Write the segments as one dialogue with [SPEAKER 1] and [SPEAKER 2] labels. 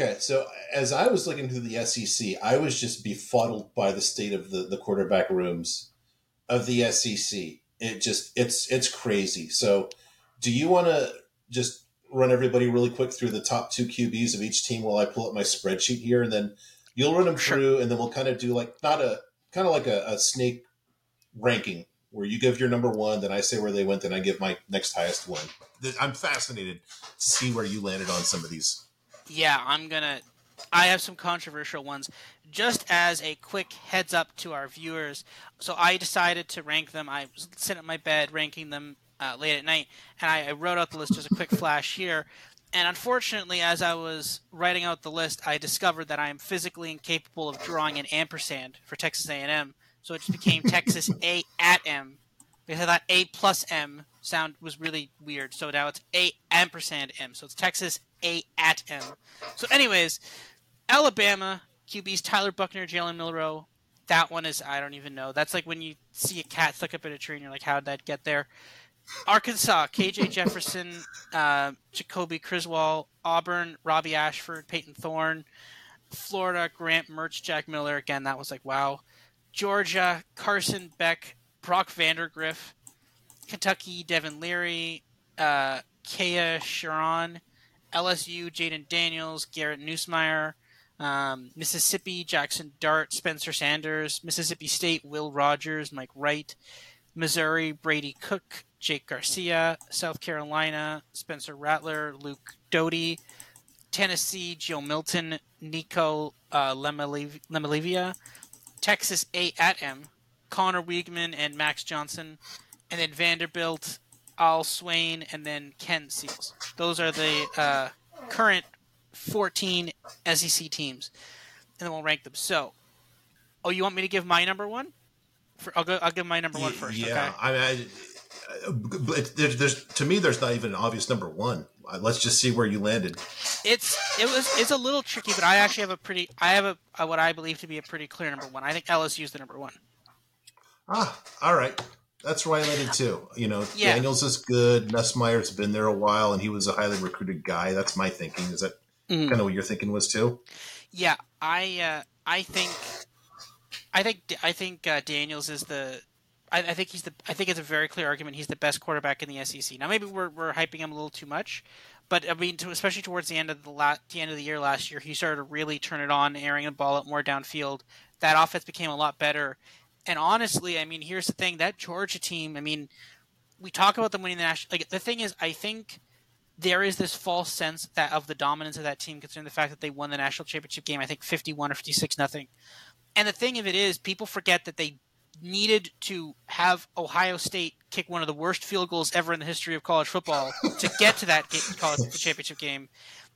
[SPEAKER 1] Okay, so as I was looking through the SEC, I was just befuddled by the state of the, the quarterback rooms of the SEC. It just it's it's crazy. So, do you want to just run everybody really quick through the top two QBs of each team while I pull up my spreadsheet here, and then you'll run them
[SPEAKER 2] Sure.
[SPEAKER 1] through, and then we'll kind of do like not a kind of like a, a snake ranking where you give your number one, then I say where they went, then I give my next highest one. I'm fascinated to see where you landed on some of these.
[SPEAKER 2] Yeah, I'm gonna. I have some controversial ones. Just as a quick heads up to our viewers, so I decided to rank them. I was sitting at my bed ranking them uh, late at night, and I, I wrote out the list. Just a quick flash here. And unfortunately, as I was writing out the list, I discovered that I am physically incapable of drawing an ampersand for Texas A&M. So it just became Texas A at M because I thought A plus M sound was really weird. So now it's A ampersand M. So it's Texas A at M. So, anyways, Alabama QBs Tyler Buchner, Jalen Milroe. That one is I don't even know. That's like when you see a cat stuck up in a tree and you're like, how did that get there? Arkansas, KJ Jefferson, uh, Jacolby Criswell, Auburn, Robby Ashford, Payton Thorne, Florida, Graham Mertz, Jack Miller. Again, that was like wow. Georgia, Carson Beck, Brock Vandagriff, Kentucky, Devin Leary, uh, Kaiya Sheron, LSU, Jayden Daniels, Garrett Nussmeier, um, Mississippi, Jaxson Dart, Spencer Sanders, Mississippi State, Will Rogers, Mike Wright, Missouri, Brady Cook, Jake Garcia, South Carolina, Spencer Rattler, Luke Doty, Tennessee, Joe Milton, Nico uh, Iamaleava, Texas A at M, Conner Weigman and Max Johnson, and then Vanderbilt, AJ Swann, and then Ken Seals. Those are the uh, current 14 SEC teams, and then we'll rank them. So, oh, you want me to give my number one? For, I'll go. I'll give my number one first.
[SPEAKER 1] Yeah,
[SPEAKER 2] Okay.
[SPEAKER 1] I mean, I, uh, but there's, there's to me, there's not even an obvious number one. Uh, Let's just see where you landed.
[SPEAKER 2] It's it was it's a little tricky, but I actually have a pretty. I have a, a what I believe to be a pretty clear number one. I think LSU is the number one.
[SPEAKER 1] Ah, all right. That's where I landed too. You know,
[SPEAKER 2] Yeah.
[SPEAKER 1] Daniels is good. Nussmeier's been there a while, and he was a highly recruited guy. That's my thinking. Is that
[SPEAKER 2] Mhm.
[SPEAKER 1] kind of what your thinking was too?
[SPEAKER 2] Yeah, I uh, I think I think I think uh, Daniels is the I, I think he's the I think it's a very clear argument he's the best quarterback in the SEC. Now maybe we're we're hyping him a little too much, but I mean to, especially towards the end of the la- the end of the year last year, he started to really turn it on, airing the ball up more downfield. That offense became a lot better. And honestly, I mean, here's the thing: that Georgia team. I mean, we talk about them winning the national. Like the thing is, I think there is this false sense that of the dominance of that team, considering the fact that they won the national championship game. I think fifty-one or fifty-six nothing. And the thing of it is, people forget that they needed to have Ohio State kick one of the worst field goals ever in the history of college football to get to that ga- college championship game.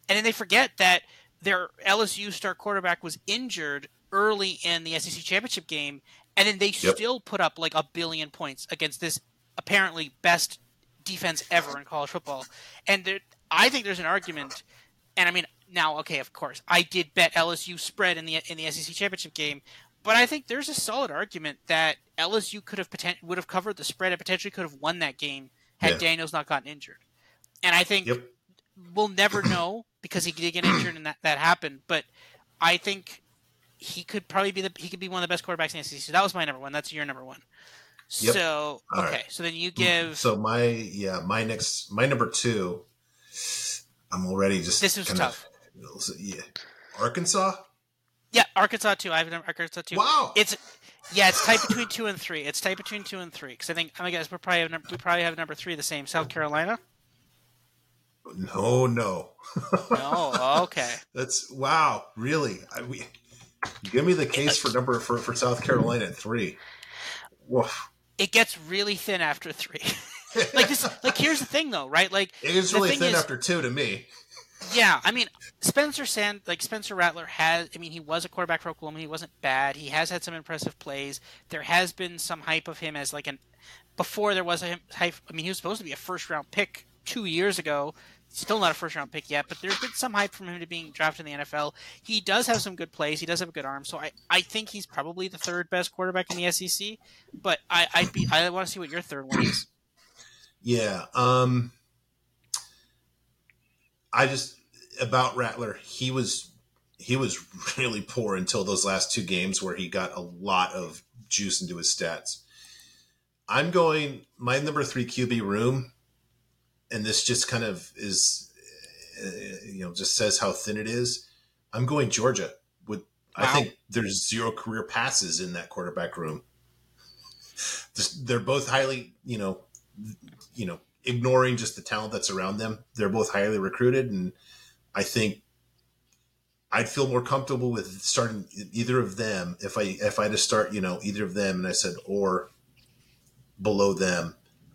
[SPEAKER 2] And then they forget that their LSU star quarterback was injured early in the SEC championship game, and then they
[SPEAKER 1] Yep.
[SPEAKER 2] still put up like a billion points against this apparently best defense ever in college football. And there, I think there's an argument, and I mean now, okay, of course, I did bet LSU spread in the in the SEC championship game, but I think there's a solid argument that LSU could have poten- would have covered the spread and potentially could have won that game had
[SPEAKER 1] Yeah.
[SPEAKER 2] Daniels not gotten injured. And I think
[SPEAKER 1] Yep.
[SPEAKER 2] we'll never know because he did get injured and that, that happened. But I think he could probably be the he could be one of the best quarterbacks in the SEC. So that was my number one. That's your number one.
[SPEAKER 1] Yep.
[SPEAKER 2] So
[SPEAKER 1] All
[SPEAKER 2] okay,
[SPEAKER 1] right.
[SPEAKER 2] so then you mm, give
[SPEAKER 1] So my yeah, my next my number two. I'm already just
[SPEAKER 2] This
[SPEAKER 1] is
[SPEAKER 2] tough.
[SPEAKER 1] Of, yeah, Arkansas.
[SPEAKER 2] yeah Arkansas too. I have Arkansas too.
[SPEAKER 1] Wow.
[SPEAKER 2] It's yeah, it's tight between two and three. It's tight between two and three because I think I guess we probably have number, we probably have number three the same. South Carolina.
[SPEAKER 1] No, no.
[SPEAKER 2] No, okay.
[SPEAKER 1] That's wow. Really, I, we, give me the case for number for, for South Carolina at three. Woof.
[SPEAKER 2] It gets really thin after three. like this. Like here's the thing though, right? Like
[SPEAKER 1] It is really thin
[SPEAKER 2] is-
[SPEAKER 1] after two to me.
[SPEAKER 2] Yeah, I mean Spencer Sand, like Spencer Rattler has. I mean, he was a quarterback for Oklahoma. He wasn't bad. He has had some impressive plays. There has been some hype of him as like an. Before there was a hype. I mean, he was supposed to be a first round pick two years ago. Still not a first round pick yet, but there's been some hype from him to being drafted in the NFL. He does have some good plays. He does have a good arm. So I, I think he's probably the third best quarterback in the SEC. But I I'd be I want to see what your third one is.
[SPEAKER 1] Yeah. Um I just about Rattler, he was he was really poor until those last two games where he got a lot of juice into his stats. I'm going my number three QB room, and this just kind of is, uh, you know, just says how thin it is. I'm going Georgia. With wow. I think there's zero career passes in that quarterback room. They're both highly, you know, you know, ignoring just the talent that's around them. They're both highly recruited, and I think I'd feel more comfortable with starting either of them if I if I had to start, you know, either of them, and I said or below them.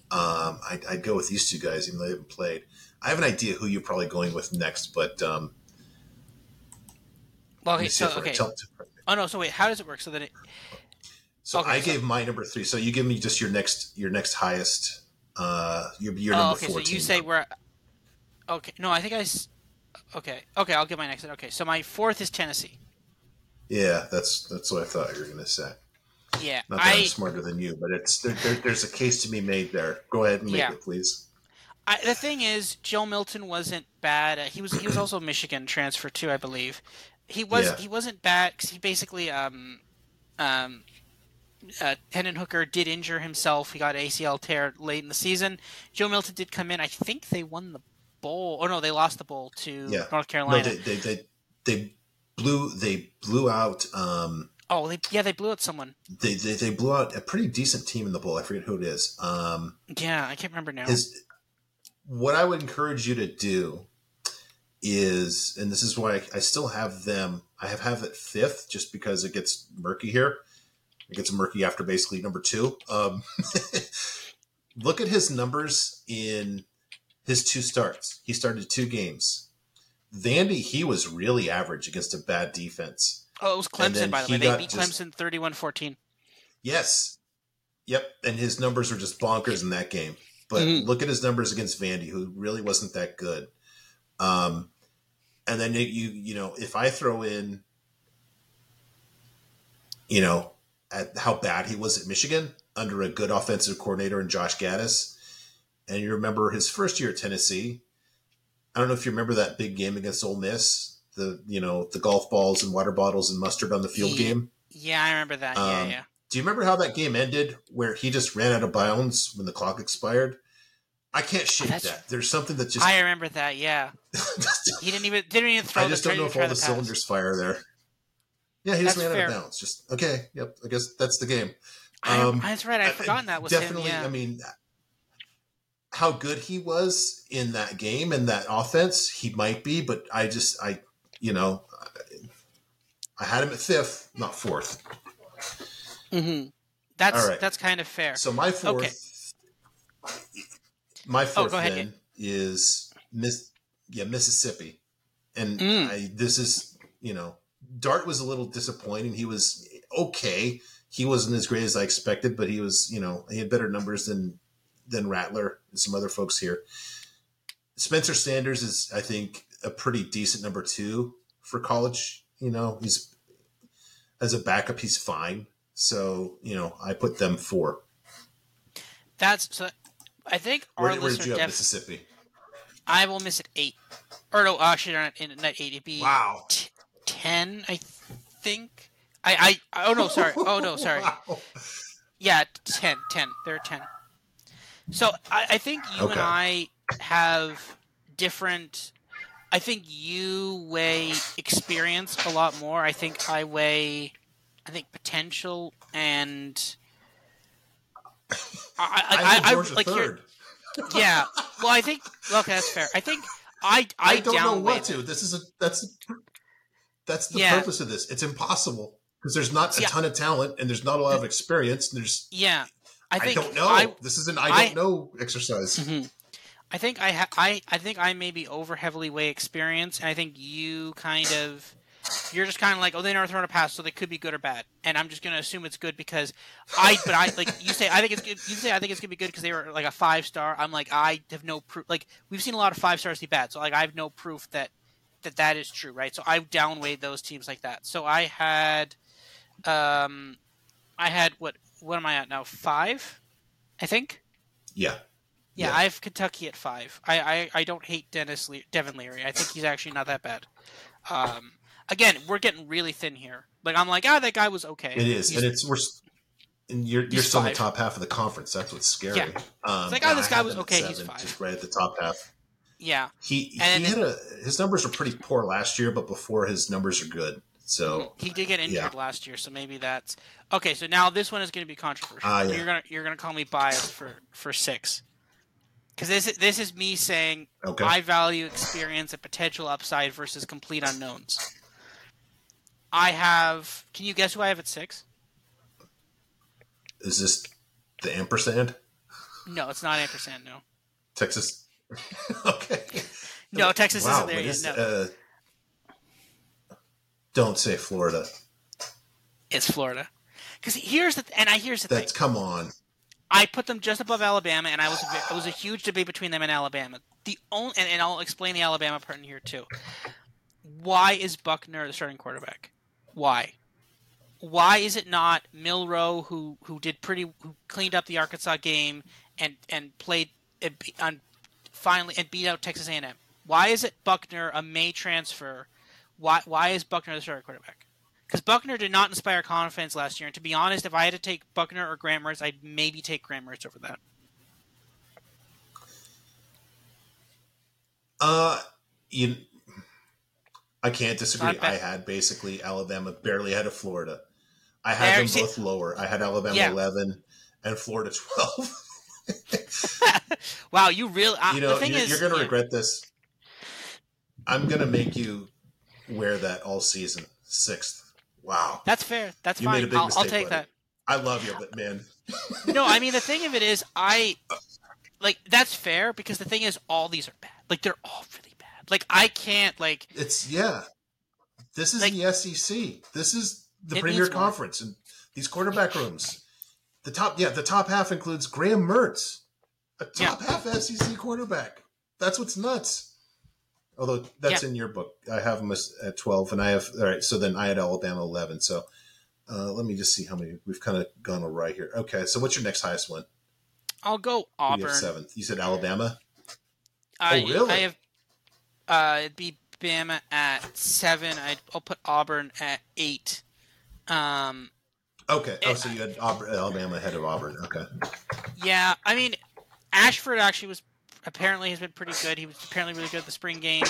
[SPEAKER 1] Um, I'd, I'd, go with these two guys, even though they haven't played. I have an idea who you're probably going with next, but um,
[SPEAKER 2] well, okay, so okay. Tell, oh no, so wait, how does it work? So that it.
[SPEAKER 1] So okay, I so... gave my number three. So you give me just your next your next highest. Uh, your your oh, number
[SPEAKER 2] okay,
[SPEAKER 1] 14.
[SPEAKER 2] So you say we're. Okay, no, I think I. Okay, okay, I'll get my next. Okay, so my fourth is Tennessee.
[SPEAKER 1] Yeah, that's that's what I thought you were going to say.
[SPEAKER 2] Yeah,
[SPEAKER 1] not that I, am smarter than you, but it's there, there, there's a case to be made there. Go ahead and make yeah. it, please.
[SPEAKER 2] I, the thing is, Joe Milton wasn't bad. He was he was also Michigan transfer too, I believe. He was yeah. he wasn't bad because he basically um um uh, Hendon Hooker did injure himself. He got ACL tear late in the season. Joe Milton did come in. I think they won the bowl. Oh no, they lost the bowl to yeah. North Carolina.
[SPEAKER 1] No, they, they, they, they blew they blew out. Um,
[SPEAKER 2] oh, they, yeah, they blew out someone.
[SPEAKER 1] They, they they blew out a pretty decent team in the bowl. I forget who it is. Um,
[SPEAKER 2] yeah, I can't remember now.
[SPEAKER 1] Is what I would encourage you to do is, and this is why I, I still have them. I have have it fifth just because it gets murky here. It gets murky after basically number two. Um, look at his numbers in his two starts. He started two games. Vandy, he was really average against a bad defense.
[SPEAKER 2] Oh, it was Clemson, by the way. They beat just, Clemson 31 14.
[SPEAKER 1] Yes. Yep. And his numbers were just bonkers in that game. But mm-hmm. look at his numbers against Vandy, who really wasn't that good. Um, and then you, you know, if I throw in, you know, at how bad he was at Michigan under a good offensive coordinator and Josh Gattis, and you remember his first year at Tennessee. I don't know if you remember that big game against Ole Miss, the you know the golf balls and water bottles and mustard on the field
[SPEAKER 2] yeah,
[SPEAKER 1] game.
[SPEAKER 2] Yeah, I remember that. Um, yeah, yeah.
[SPEAKER 1] Do you remember how that game ended, where he just ran out of bounds when the clock expired? I can't shake that. There's something that just.
[SPEAKER 2] I remember that. Yeah. he didn't even didn't even throw.
[SPEAKER 1] I just don't know if all the, the cylinders fire there. Yeah, he just
[SPEAKER 2] that's
[SPEAKER 1] ran fair. out of bounds. Just okay. Yep. I guess that's the game.
[SPEAKER 2] Um, I, that's right. I'd forgotten that was
[SPEAKER 1] definitely.
[SPEAKER 2] Him, yeah.
[SPEAKER 1] I mean, how good he was in that game and that offense, he might be, but I just, I, you know, I had him at fifth, not 4th
[SPEAKER 2] mm-hmm. That's right. that's kind of fair.
[SPEAKER 1] So my fourth, okay. my oh, fourth oh, then is Miss, yeah, Mississippi, and mm. I, this is, you know, Dart was a little disappointing. He was okay. He wasn't as great as I expected, but he was, you know, he had better numbers than than Rattler and some other folks here. Spencer Sanders is, I think, a pretty decent number two for college. You know, he's as a backup, he's fine. So you know, I put them four.
[SPEAKER 2] That's so. I think our
[SPEAKER 1] where, where did you have def- Mississippi?
[SPEAKER 2] I will miss it eight, or no, actually not in not eight. It'd be
[SPEAKER 1] wow
[SPEAKER 2] t- ten, I think. I I oh no, sorry. Oh no, sorry. wow. Yeah, 10, 10. They're ten. So I, I think you okay. and I have different. I think you weigh experience a lot more. I think I weigh, I think potential and. I, I, I, I like third. Yeah. Well, I think okay, that's fair. I think I I,
[SPEAKER 1] I don't know what to. This is a that's that's the yeah. purpose of this. It's impossible because there's not a yeah. ton of talent and there's not a lot of experience. And there's
[SPEAKER 2] yeah.
[SPEAKER 1] I, think I don't know. This is an I don't know exercise.
[SPEAKER 2] Mm-hmm. I think I ha- I I think I maybe over heavily weigh experience, and I think you kind of you're just kind of like, oh, they never thrown a pass, so they could be good or bad, and I'm just gonna assume it's good because I. But I like you say, I think it's good. You say I think it's gonna be good because they were like a five star. I'm like, I have no proof. Like we've seen a lot of five stars be bad, so like I have no proof that that that is true, right? So I downweighed those teams like that. So I had, um, I had what what am I at now? Five, I think.
[SPEAKER 1] Yeah.
[SPEAKER 2] Yeah, yeah. I have Kentucky at five. I, I, I don't hate Dennis Le- Devin Leary. I think he's actually not that bad. Um, again, we're getting really thin here. Like I'm like, ah, that guy was okay.
[SPEAKER 1] It is,
[SPEAKER 2] He's-
[SPEAKER 1] and it's we're and you're you're still in the top half of the conference. That's what's scary.
[SPEAKER 2] Yeah.
[SPEAKER 1] Um,
[SPEAKER 2] It's like, oh, this guy was okay, he's five.
[SPEAKER 1] just right at the top half.
[SPEAKER 2] yeah.
[SPEAKER 1] He
[SPEAKER 2] And
[SPEAKER 1] he had a his numbers were pretty poor last year, but before his numbers are good. So
[SPEAKER 2] He did get injured
[SPEAKER 1] yeah.
[SPEAKER 2] last year, so maybe that's okay. So now this one is going to be controversial.
[SPEAKER 1] Ah, yeah.
[SPEAKER 2] You're gonna you're gonna call me biased for for six, because this is- this is me saying
[SPEAKER 1] okay,
[SPEAKER 2] I value experience and potential upside versus complete unknowns. I have. Can you guess who I have at six?
[SPEAKER 1] is this the ampersand
[SPEAKER 2] No, it's not ampersand. No,
[SPEAKER 1] Texas? okay,
[SPEAKER 2] no, Texas
[SPEAKER 1] wow,
[SPEAKER 2] isn't there yet.
[SPEAKER 1] is-
[SPEAKER 2] No,
[SPEAKER 1] uh, don't say Florida.
[SPEAKER 2] it's Florida. Because here's the and I here's the thing.
[SPEAKER 1] That's come on.
[SPEAKER 2] I put them just above Alabama, and I was it was a huge debate between them and Alabama. The only and, and I'll explain the Alabama part in here too. Why is Buchner the starting quarterback? Why? Why is it not Milroe who who did pretty who cleaned up the Arkansas game and and played and on finally and beat out Texas A&M? Why is it Buchner a May transfer? Why why is Buchner the starting quarterback? Because Buchner did not inspire confidence last year, and to be honest, if I had to take Buchner or Graham Mertz, I'd maybe take Graham Mertz over that.
[SPEAKER 1] Uh, you, I can't disagree. I had basically Alabama barely ahead of Florida. I had
[SPEAKER 2] There,
[SPEAKER 1] them
[SPEAKER 2] see-
[SPEAKER 1] both lower. I had Alabama
[SPEAKER 2] Yeah.
[SPEAKER 1] eleven and Florida twelve.
[SPEAKER 2] Wow, you really? Uh,
[SPEAKER 1] you know,
[SPEAKER 2] the thing
[SPEAKER 1] you're,
[SPEAKER 2] is,
[SPEAKER 1] you're going to
[SPEAKER 2] yeah.
[SPEAKER 1] regret this. I'm going to make you wear that all season. Sixth. Wow.
[SPEAKER 2] That's fair. That's
[SPEAKER 1] You made
[SPEAKER 2] fine.
[SPEAKER 1] a big
[SPEAKER 2] I'll, I'll
[SPEAKER 1] mistake,
[SPEAKER 2] take
[SPEAKER 1] buddy.
[SPEAKER 2] that.
[SPEAKER 1] I love you, but man,
[SPEAKER 2] No, I mean the thing of it is, I like that's fair because the thing is, all these are bad. Like they're all really bad. Like I can't like
[SPEAKER 1] it's yeah. This is
[SPEAKER 2] Like-
[SPEAKER 1] the SEC. This is the Premier. Conference and these quarterback rooms. The top, yeah, the top half includes Graham Mertz, a top half SEC quarterback. That's what's nuts. Although that's
[SPEAKER 2] Yeah.
[SPEAKER 1] in your book, I have them at twelve, and I have all right. So then I had Alabama eleven. So uh, let me just see how many we've kind of gone right here. Okay, so what's your next highest one?
[SPEAKER 2] I'll go Auburn.
[SPEAKER 1] seventh. You said Alabama.
[SPEAKER 2] I,
[SPEAKER 1] Oh, really?
[SPEAKER 2] I have uh, it'd be Bama at seven. I'd, I'll put Auburn at eight. Um,
[SPEAKER 1] Okay. Oh, so you had Auburn, Alabama ahead of Auburn. Okay.
[SPEAKER 2] Yeah, I mean, Ashford actually was apparently he has been pretty good. He was apparently really good at the spring game.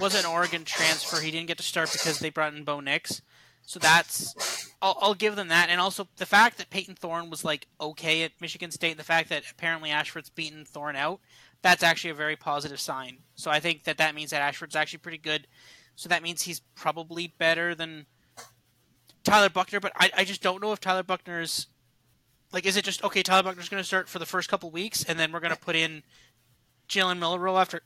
[SPEAKER 2] Was an Oregon transfer. He didn't get to start because they brought in Bo Nix. So that's I'll, I'll give them that, and also the fact that Payton Thorne was like okay at Michigan State. The fact that apparently Ashford's beaten Thorne out. That's actually a very positive sign. So I think that that means that Ashford's actually pretty good. So that means he's probably better than Tyler Buchner. But I, I just don't know if Tyler Buchner's like, is it just okay? Tyler Buchner's going to start for the first couple weeks, and then we're going to put in Jalen Milroe after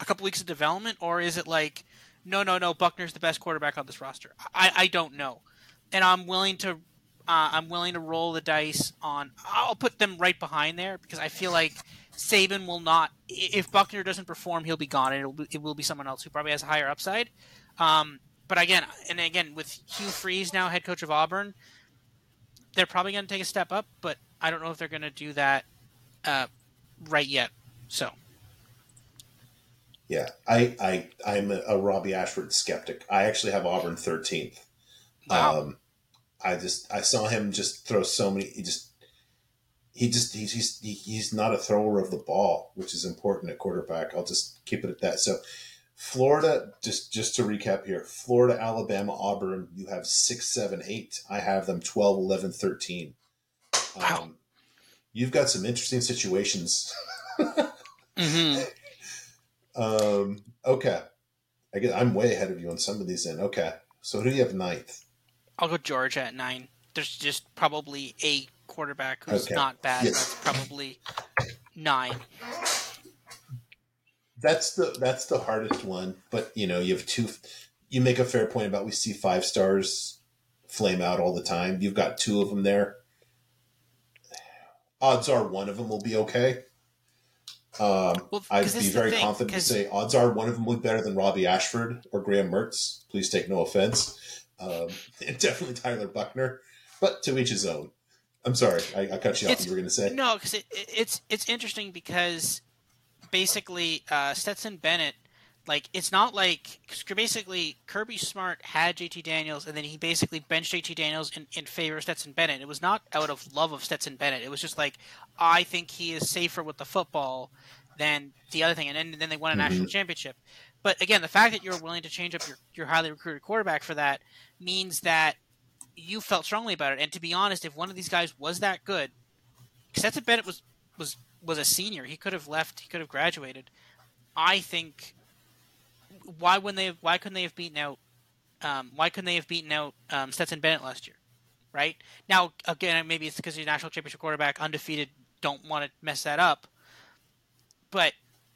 [SPEAKER 2] a couple weeks of development, or is it like, no, no, no, Buchner's the best quarterback on this roster? I, I don't know, and I'm willing to, uh, I'm willing to roll the dice on. I'll put them right behind there because I feel like Saban will not. If Buchner doesn't perform, he'll be gone, and it'll be, it will be someone else who probably has a higher upside. Um, but again, and again, with Hugh Freeze now head coach of Auburn, they're probably going to take a step up, but I don't know if they're going to do that uh, right yet. So
[SPEAKER 1] Yeah, I, I, I'm a, Robby Ashford skeptic. I actually have Auburn 13th.
[SPEAKER 2] Wow.
[SPEAKER 1] Um, I just, I saw him just throw so many. He just, he just, he's, he's, he's not a thrower of the ball, which is important at quarterback. I'll just keep it at that. So, Florida, just, just to recap here Florida, Alabama, Auburn, you have six, seven, eight. I have them 12, 11, 13.
[SPEAKER 2] Wow.
[SPEAKER 1] Um, you've got some interesting situations
[SPEAKER 2] hmm
[SPEAKER 1] Um, okay. I guess I'm way ahead of you on some of these then. Okay. So who do you have ninth?
[SPEAKER 2] I'll go Georgia at nine. There's just probably a quarterback who's
[SPEAKER 1] Okay.
[SPEAKER 2] not bad.
[SPEAKER 1] Yeah.
[SPEAKER 2] That's probably nine.
[SPEAKER 1] That's the that's the hardest one, but you know, you have two you make a fair point about we see five stars flame out all the time. You've got two of them there. Odds are one of them will be okay. Um,
[SPEAKER 2] Well,
[SPEAKER 1] I'd be very
[SPEAKER 2] thing,
[SPEAKER 1] confident to say odds are one of them will be better than Robby Ashford or Graham Mertz. Please take no offense. Um, and definitely Tyler Buchner, but to each his own. I'm sorry, I, I cut you off. You were going to say
[SPEAKER 2] No, because it, it- it's it's interesting because basically uh, Stetson Bennett Like it's not like basically Kirby Smart had JT Daniels and then he basically benched JT Daniels in, in favor of Stetson Bennett. It was not out of love of Stetson Bennett. It was just like I think he is safer with the football than the other thing, and then, then they won a mm-hmm. national championship. But again, the fact that you're willing to change up your, your highly recruited quarterback for that means that you felt strongly about it. And to be honest, if one of these guys was that good, Stetson Bennett was was was a senior. He could have left. He could have graduated. I think why wouldn't they? Have, why couldn't they have beaten out? Um, why couldn't they have beaten out um, Stetson Bennett last year? Right now, again, maybe it's because he's a national championship quarterback, undefeated. Don't want to mess that up. But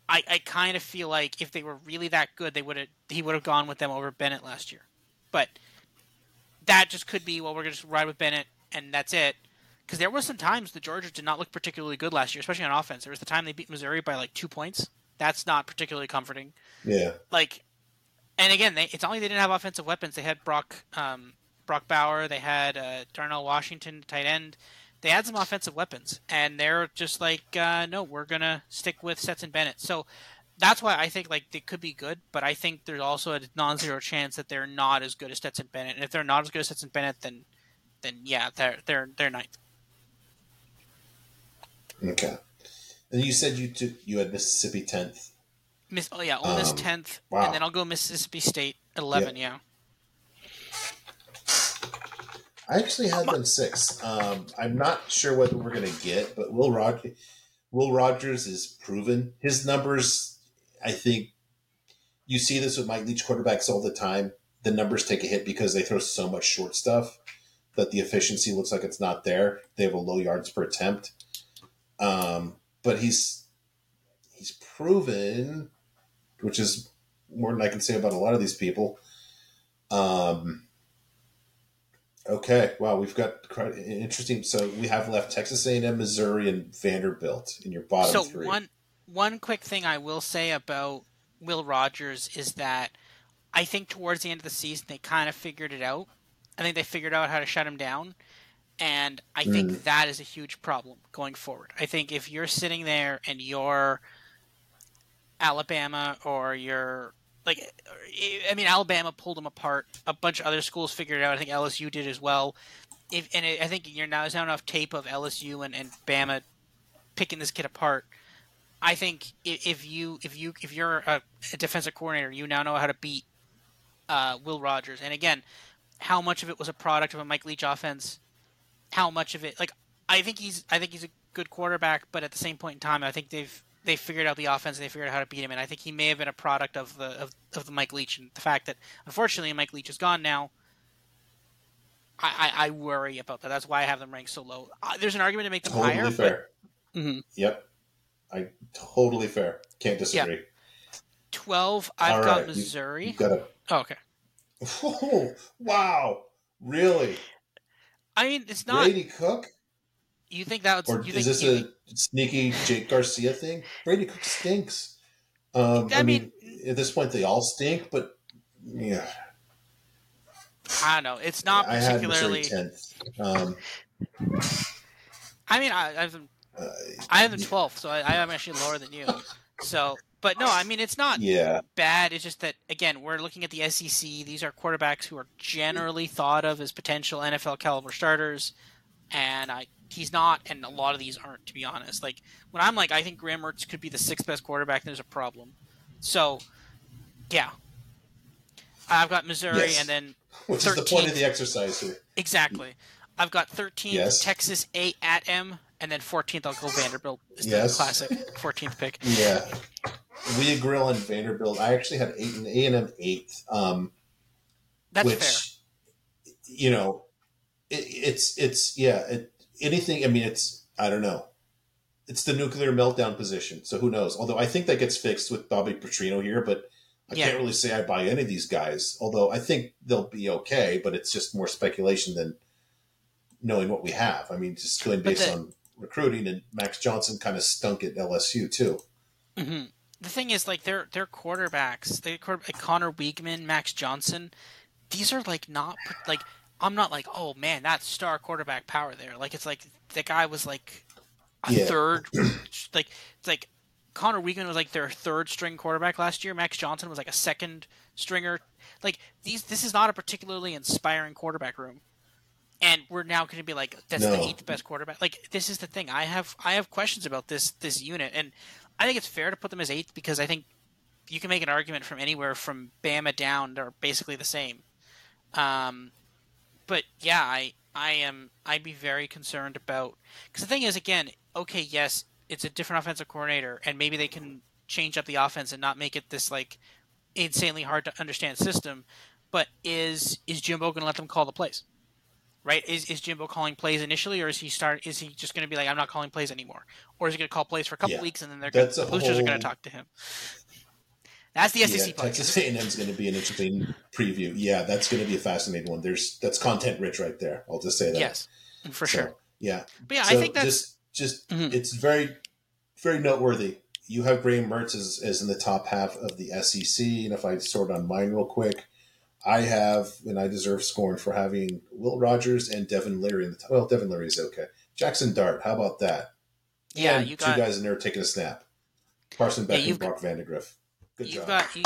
[SPEAKER 2] I, I kind of feel like if they were really that good, they would have he would have gone with them over Bennett last year. But that just could be well, we're going to ride with Bennett and that's it. Because there were some times the Georgia did not look particularly good last year, especially on offense. There was the time they beat Missouri by like two points. That's not particularly comforting.
[SPEAKER 1] Yeah.
[SPEAKER 2] Like, and again, they, it's not like they didn't have offensive weapons. They had Brock um, Brock Bowers. They had uh, Darnell Washington, tight end. They had some offensive weapons, and they're just like, uh, no, we're gonna stick with Stetson Bennett. So that's why I think like they could be good, but I think there's also a non-zero chance that they're not as good as Stetson Bennett. And if they're not as good as Stetson Bennett, then then yeah, they're they're they're ninth.
[SPEAKER 1] Okay. And you said you took you had Mississippi tenth.
[SPEAKER 2] Miss oh yeah, Ole Miss um, tenth, wow. and then I'll go Mississippi State eleven. Yeah. yeah.
[SPEAKER 1] I actually had them six. Um, I'm not sure what we're gonna get, but Will Rod- Will Rogers is proven. His numbers, I think, you see this with Mike Leach quarterbacks all the time. The numbers take a hit because they throw so much short stuff that the efficiency looks like it's not there. They have a low yards per attempt. Um, but he's he's proven, which is more than I can say about a lot of these people. Um, okay, wow, we've got quite interesting. So we have left Texas A&M, Missouri, and Vanderbilt in your bottom so three.
[SPEAKER 2] one one quick thing I will say about Will Rogers is that I think towards the end of the season they kind of figured it out. I think they figured out how to shut him down. And I mm. think that is a huge problem going forward. I think if you're sitting there and you're Alabama or you're like, I mean, Alabama pulled them apart. A bunch of other schools figured it out. I think LSU did as well. If, and I think you're now there's not enough tape of LSU and, and Bama picking this kid apart. I think if you if you if you're a, a defensive coordinator, you now know how to beat uh, Will Rogers. And again, how much of it was a product of a Mike Leach offense how much of it like I think he's I think he's a good quarterback, but at the same point in time, I think they've they figured out the offense and they figured out how to beat him, and I think he may have been a product of the of, of the Mike Leach and the fact that unfortunately Mike Leach is gone now. I, I, I worry about that. That's why I have them ranked so low. Uh, there's an argument to make them
[SPEAKER 1] totally
[SPEAKER 2] higher.
[SPEAKER 1] Fair. But, mm-hmm. Yep. I totally fair. Can't disagree. Yeah.
[SPEAKER 2] Twelve. I've All got right. Missouri. You, got a... Oh, okay.
[SPEAKER 1] Oh, wow! Really?
[SPEAKER 2] I mean, it's not
[SPEAKER 1] Brady Cook.
[SPEAKER 2] You think that?
[SPEAKER 1] Or
[SPEAKER 2] is
[SPEAKER 1] think, this a think, sneaky Jake Garcia thing? Brady Cook stinks. Um, I, I mean, mean, at this point, they all stink. But yeah,
[SPEAKER 2] I don't know. It's not I particularly
[SPEAKER 1] tenth. Um,
[SPEAKER 2] I mean, I, I have them. Uh, I have them twelfth, so I, I am actually lower than you. So but no, I mean it's not
[SPEAKER 1] yeah.
[SPEAKER 2] bad. It's just that again, we're looking at the SEC. These are quarterbacks who are generally thought of as potential NFL caliber starters, and I he's not, and a lot of these aren't. To be honest, like when I'm like, I think Graham Mertz could be the sixth best quarterback. There's a problem. So, yeah, I've got Missouri, yes. and then
[SPEAKER 1] which 13th. is the point of the exercise here.
[SPEAKER 2] Exactly. I've got 13 yes. Texas A at M, and then 14th I'll go Vanderbilt. Is yes. the classic 14th pick.
[SPEAKER 1] Yeah. Leah Grill and Vanderbilt. I actually had eight and A and M eighth. Um,
[SPEAKER 2] That's
[SPEAKER 1] which,
[SPEAKER 2] fair.
[SPEAKER 1] You know, it, it's it's yeah. It, anything. I mean, it's I don't know. It's the nuclear meltdown position. So who knows? Although I think that gets fixed with Bobby Petrino here, but I yeah. can't really say I buy any of these guys. Although I think they'll be okay, but it's just more speculation than knowing what we have. I mean, just going based the, on recruiting, and Max Johnson kind of stunk at LSU too.
[SPEAKER 2] Mm-hmm the thing is, like, their their quarterbacks, they like Conner Weigman, Max Johnson. These are like not like I'm not like, oh man, that's star quarterback power there. Like it's like the guy was like a yeah. third, like it's like Conner Weigman was like their third string quarterback last year. Max Johnson was like a second stringer. Like these, this is not a particularly inspiring quarterback room. And we're now going to be like, that's
[SPEAKER 1] No.
[SPEAKER 2] the eighth best quarterback. Like this is the thing. I have I have questions about this this unit, and I think it's fair to put them as eighth because I think you can make an argument from anywhere from Bama down. They're basically the same. Um, but yeah, I I am I'd be very concerned about because the thing is again, okay, yes, it's a different offensive coordinator, and maybe they can change up the offense and not make it this like insanely hard to understand system. But is is Jimbo going to let them call the plays? Right? Is is Jimbo calling plays initially, or is he start? Is he just going to be like, I'm not calling plays anymore, or is he going to call plays for a couple
[SPEAKER 1] Yeah.
[SPEAKER 2] weeks and then they're gonna,
[SPEAKER 1] That's a
[SPEAKER 2] the boosters are going to talk to him? That's the SEC
[SPEAKER 1] yeah. Texas A&M is going to be an interesting preview. Yeah, that's going to be a fascinating one. There's that's content rich right there. I'll just say that.
[SPEAKER 2] Yes, for
[SPEAKER 1] So,
[SPEAKER 2] sure.
[SPEAKER 1] Yeah.
[SPEAKER 2] But yeah,
[SPEAKER 1] so
[SPEAKER 2] I think that's
[SPEAKER 1] just just
[SPEAKER 2] Mhm.
[SPEAKER 1] it's very very noteworthy. You have Graham Mertz as, as in the top half of the SEC, and if I sort on mine real quick, I have and I deserve scorn for having Will Rogers and Devin Leary in the top. Well, Devin Leary is okay. Jaxson Dart, how about that?
[SPEAKER 2] yeah.
[SPEAKER 1] And
[SPEAKER 2] You
[SPEAKER 1] two guys in there taking a snap. Carson Beck
[SPEAKER 2] Yeah,
[SPEAKER 1] and Brock Vandagriff. Good
[SPEAKER 2] you've
[SPEAKER 1] job.
[SPEAKER 2] got you,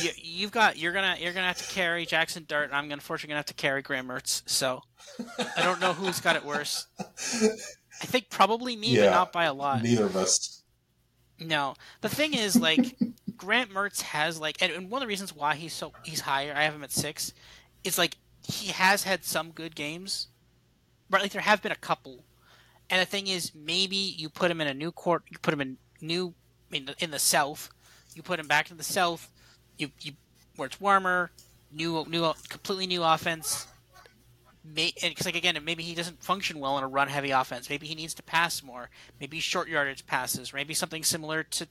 [SPEAKER 2] you, you've got you're gonna you're gonna have to carry Jaxson Dart. and I'm unfortunately gonna have to carry Graham Mertz. So I don't know who's got it worse. I think probably me, but not by a lot.
[SPEAKER 1] Neither of us.
[SPEAKER 2] No, the thing is, like, Graham Mertz has like, and, one of the reasons why he's so he's higher. I have him at six. Is like he has had some good games, but like there have been a couple. And the thing is, maybe you put him in a new court. You put him in new in the, in the south. You put him back to the south. You you where it's warmer, new new completely new offense. May, and because like again, maybe he doesn't function well in a run heavy offense. Maybe he needs to pass more. Maybe short yardage passes, maybe something similar to.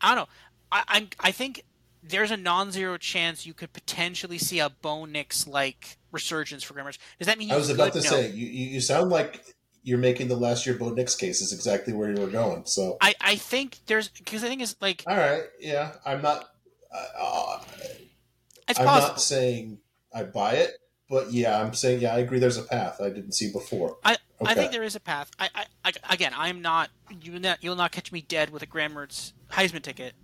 [SPEAKER 2] I don't know. I I think there's a non-zero chance you could potentially see a Bo Nix like resurgence for Grimmers. Does that mean
[SPEAKER 1] I was about to say you, you sound like you're making the last year Bo Nix case is exactly where you were going. So
[SPEAKER 2] I I think there's because I think it's like
[SPEAKER 1] all right, yeah, I'm not. Uh,
[SPEAKER 2] it's
[SPEAKER 1] I'm
[SPEAKER 2] possible.
[SPEAKER 1] not saying I buy it, but yeah, I'm saying yeah, I agree. There's a path I didn't see before.
[SPEAKER 2] I, I think there is a path. I, I, I again, I'm not you not you'll not catch me dead with a Graham Heisman ticket,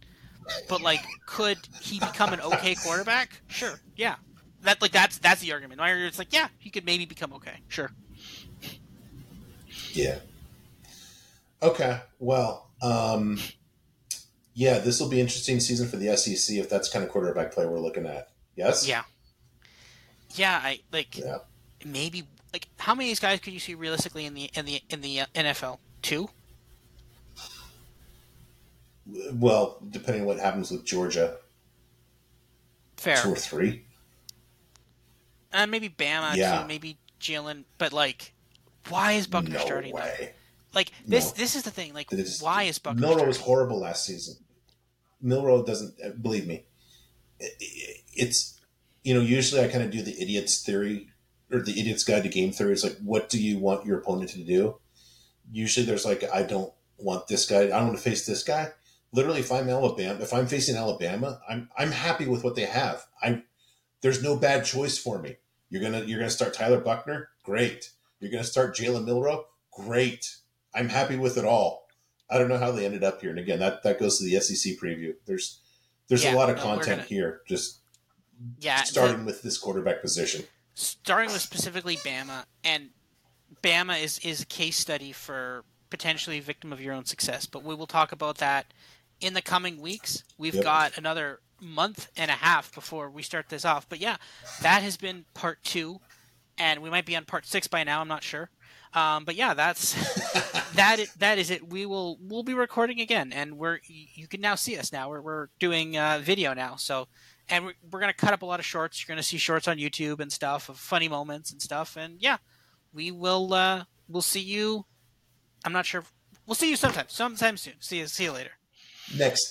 [SPEAKER 2] but like, could he become an okay quarterback? Sure, yeah. That like that's that's the argument. My argument is like, yeah, he could maybe become okay. Sure.
[SPEAKER 1] Yeah. Okay. Well, um, yeah, this will be interesting season for the SEC if that's kind of quarterback play we're looking at. Yes.
[SPEAKER 2] Yeah. Yeah, I like
[SPEAKER 1] Yeah.
[SPEAKER 2] maybe like how many of these guys could you see realistically in the in the in the uh, NFL? Two.
[SPEAKER 1] Well, depending on what happens with Georgia,
[SPEAKER 2] Fair.
[SPEAKER 1] two or three.
[SPEAKER 2] And maybe Bama
[SPEAKER 1] Yeah.
[SPEAKER 2] too. Maybe Jalen. But like, why is Buchner
[SPEAKER 1] no
[SPEAKER 2] starting
[SPEAKER 1] way.
[SPEAKER 2] Like this.
[SPEAKER 1] No.
[SPEAKER 2] This is the thing. Like,
[SPEAKER 1] is-
[SPEAKER 2] why is Buchner?
[SPEAKER 1] Milroe was horrible last season. Milroe doesn't uh, believe me. It- it- It's you know usually I kind of do the idiot's theory or the idiot's guide to game theory. It's like what do you want your opponent to do? Usually there's like I don't want this guy. I don't want to face this guy. Literally, if I'm Alabama, if I'm facing Alabama, I'm I'm happy with what they have. I'm there's no bad choice for me. You're gonna you're gonna start Tyler Buchner, great. You're gonna start Jalen Milroe, great. I'm happy with it all. I don't know how they ended up here. And again, that, that goes to the SEC preview. There's there's
[SPEAKER 2] Yeah,
[SPEAKER 1] a lot of content
[SPEAKER 2] gonna-
[SPEAKER 1] here. Just
[SPEAKER 2] Yeah.
[SPEAKER 1] starting with this quarterback position.
[SPEAKER 2] starting with specifically Bama, and Bama is is a case study for potentially a victim of your own success. But we will talk about that in the coming weeks. We've
[SPEAKER 1] Yep.
[SPEAKER 2] got another month and a half before we start this off. But yeah, that has been part two, and we might be on part six by now. I'm not sure. Um, but yeah, that's that. Is, that is it. We will we'll be recording again, and we're you can now see us now. We're we're doing uh, video now, so and we're, we're gonna cut up a lot of shorts. You're gonna see shorts on YouTube and stuff of funny moments and stuff. And yeah, we will uh, we'll see you. I'm not sure. We'll see you sometime, sometime soon. See you. See you later.
[SPEAKER 1] Next